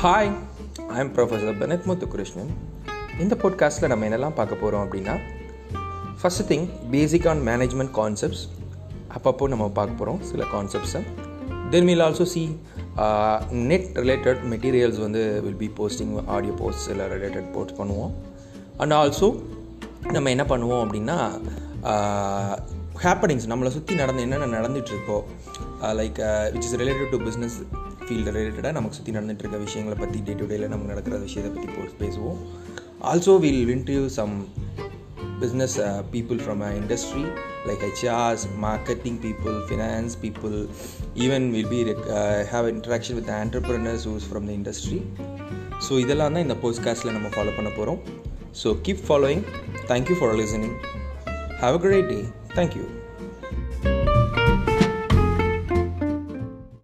Hi I am professor Benath Muthukrishnan இந்த பாட்காஸ்ட்டில் நம்ம என்னெல்லாம் பார்க்க போகிறோம் அப்படின்னா first thing basic on management concepts அப்பப்போ நம்ம பார்க்க போகிறோம் சில கான்செப்ட்ஸை then will also see net related materials வந்து will be posting audio post சில ரிலேட்டட் போஸ்ட் பண்ணுவோம். அண்ட் ஆல்சோ நம்ம என்ன பண்ணுவோம் அப்படின்னா uh, ஹேப்பனிங்ஸ் நம்மளை சுற்றி நடந்து என்னென்ன நடந்துகிட்ருக்கோ like which is related to business field ரிலேட்டடாக நமக்கு சுற்றி நடந்துட்டு இருக்க விஷயங்களை பற்றி டே டு டேயில் நமக்கு நடக்கிற விஷயத்தை பற்றி போஸ்ட் பேசுவோம். Also will interview some business people from a industry like HRs marketing people finance people even will be have interaction with entrepreneurs who's from the industry so இதெல்லாம் தான் இந்த போஸ்ட்காஸ்ட்டில் நம்ம ஃபாலோ பண்ண போகிறோம் so keep following thank you for listening have a great day thank you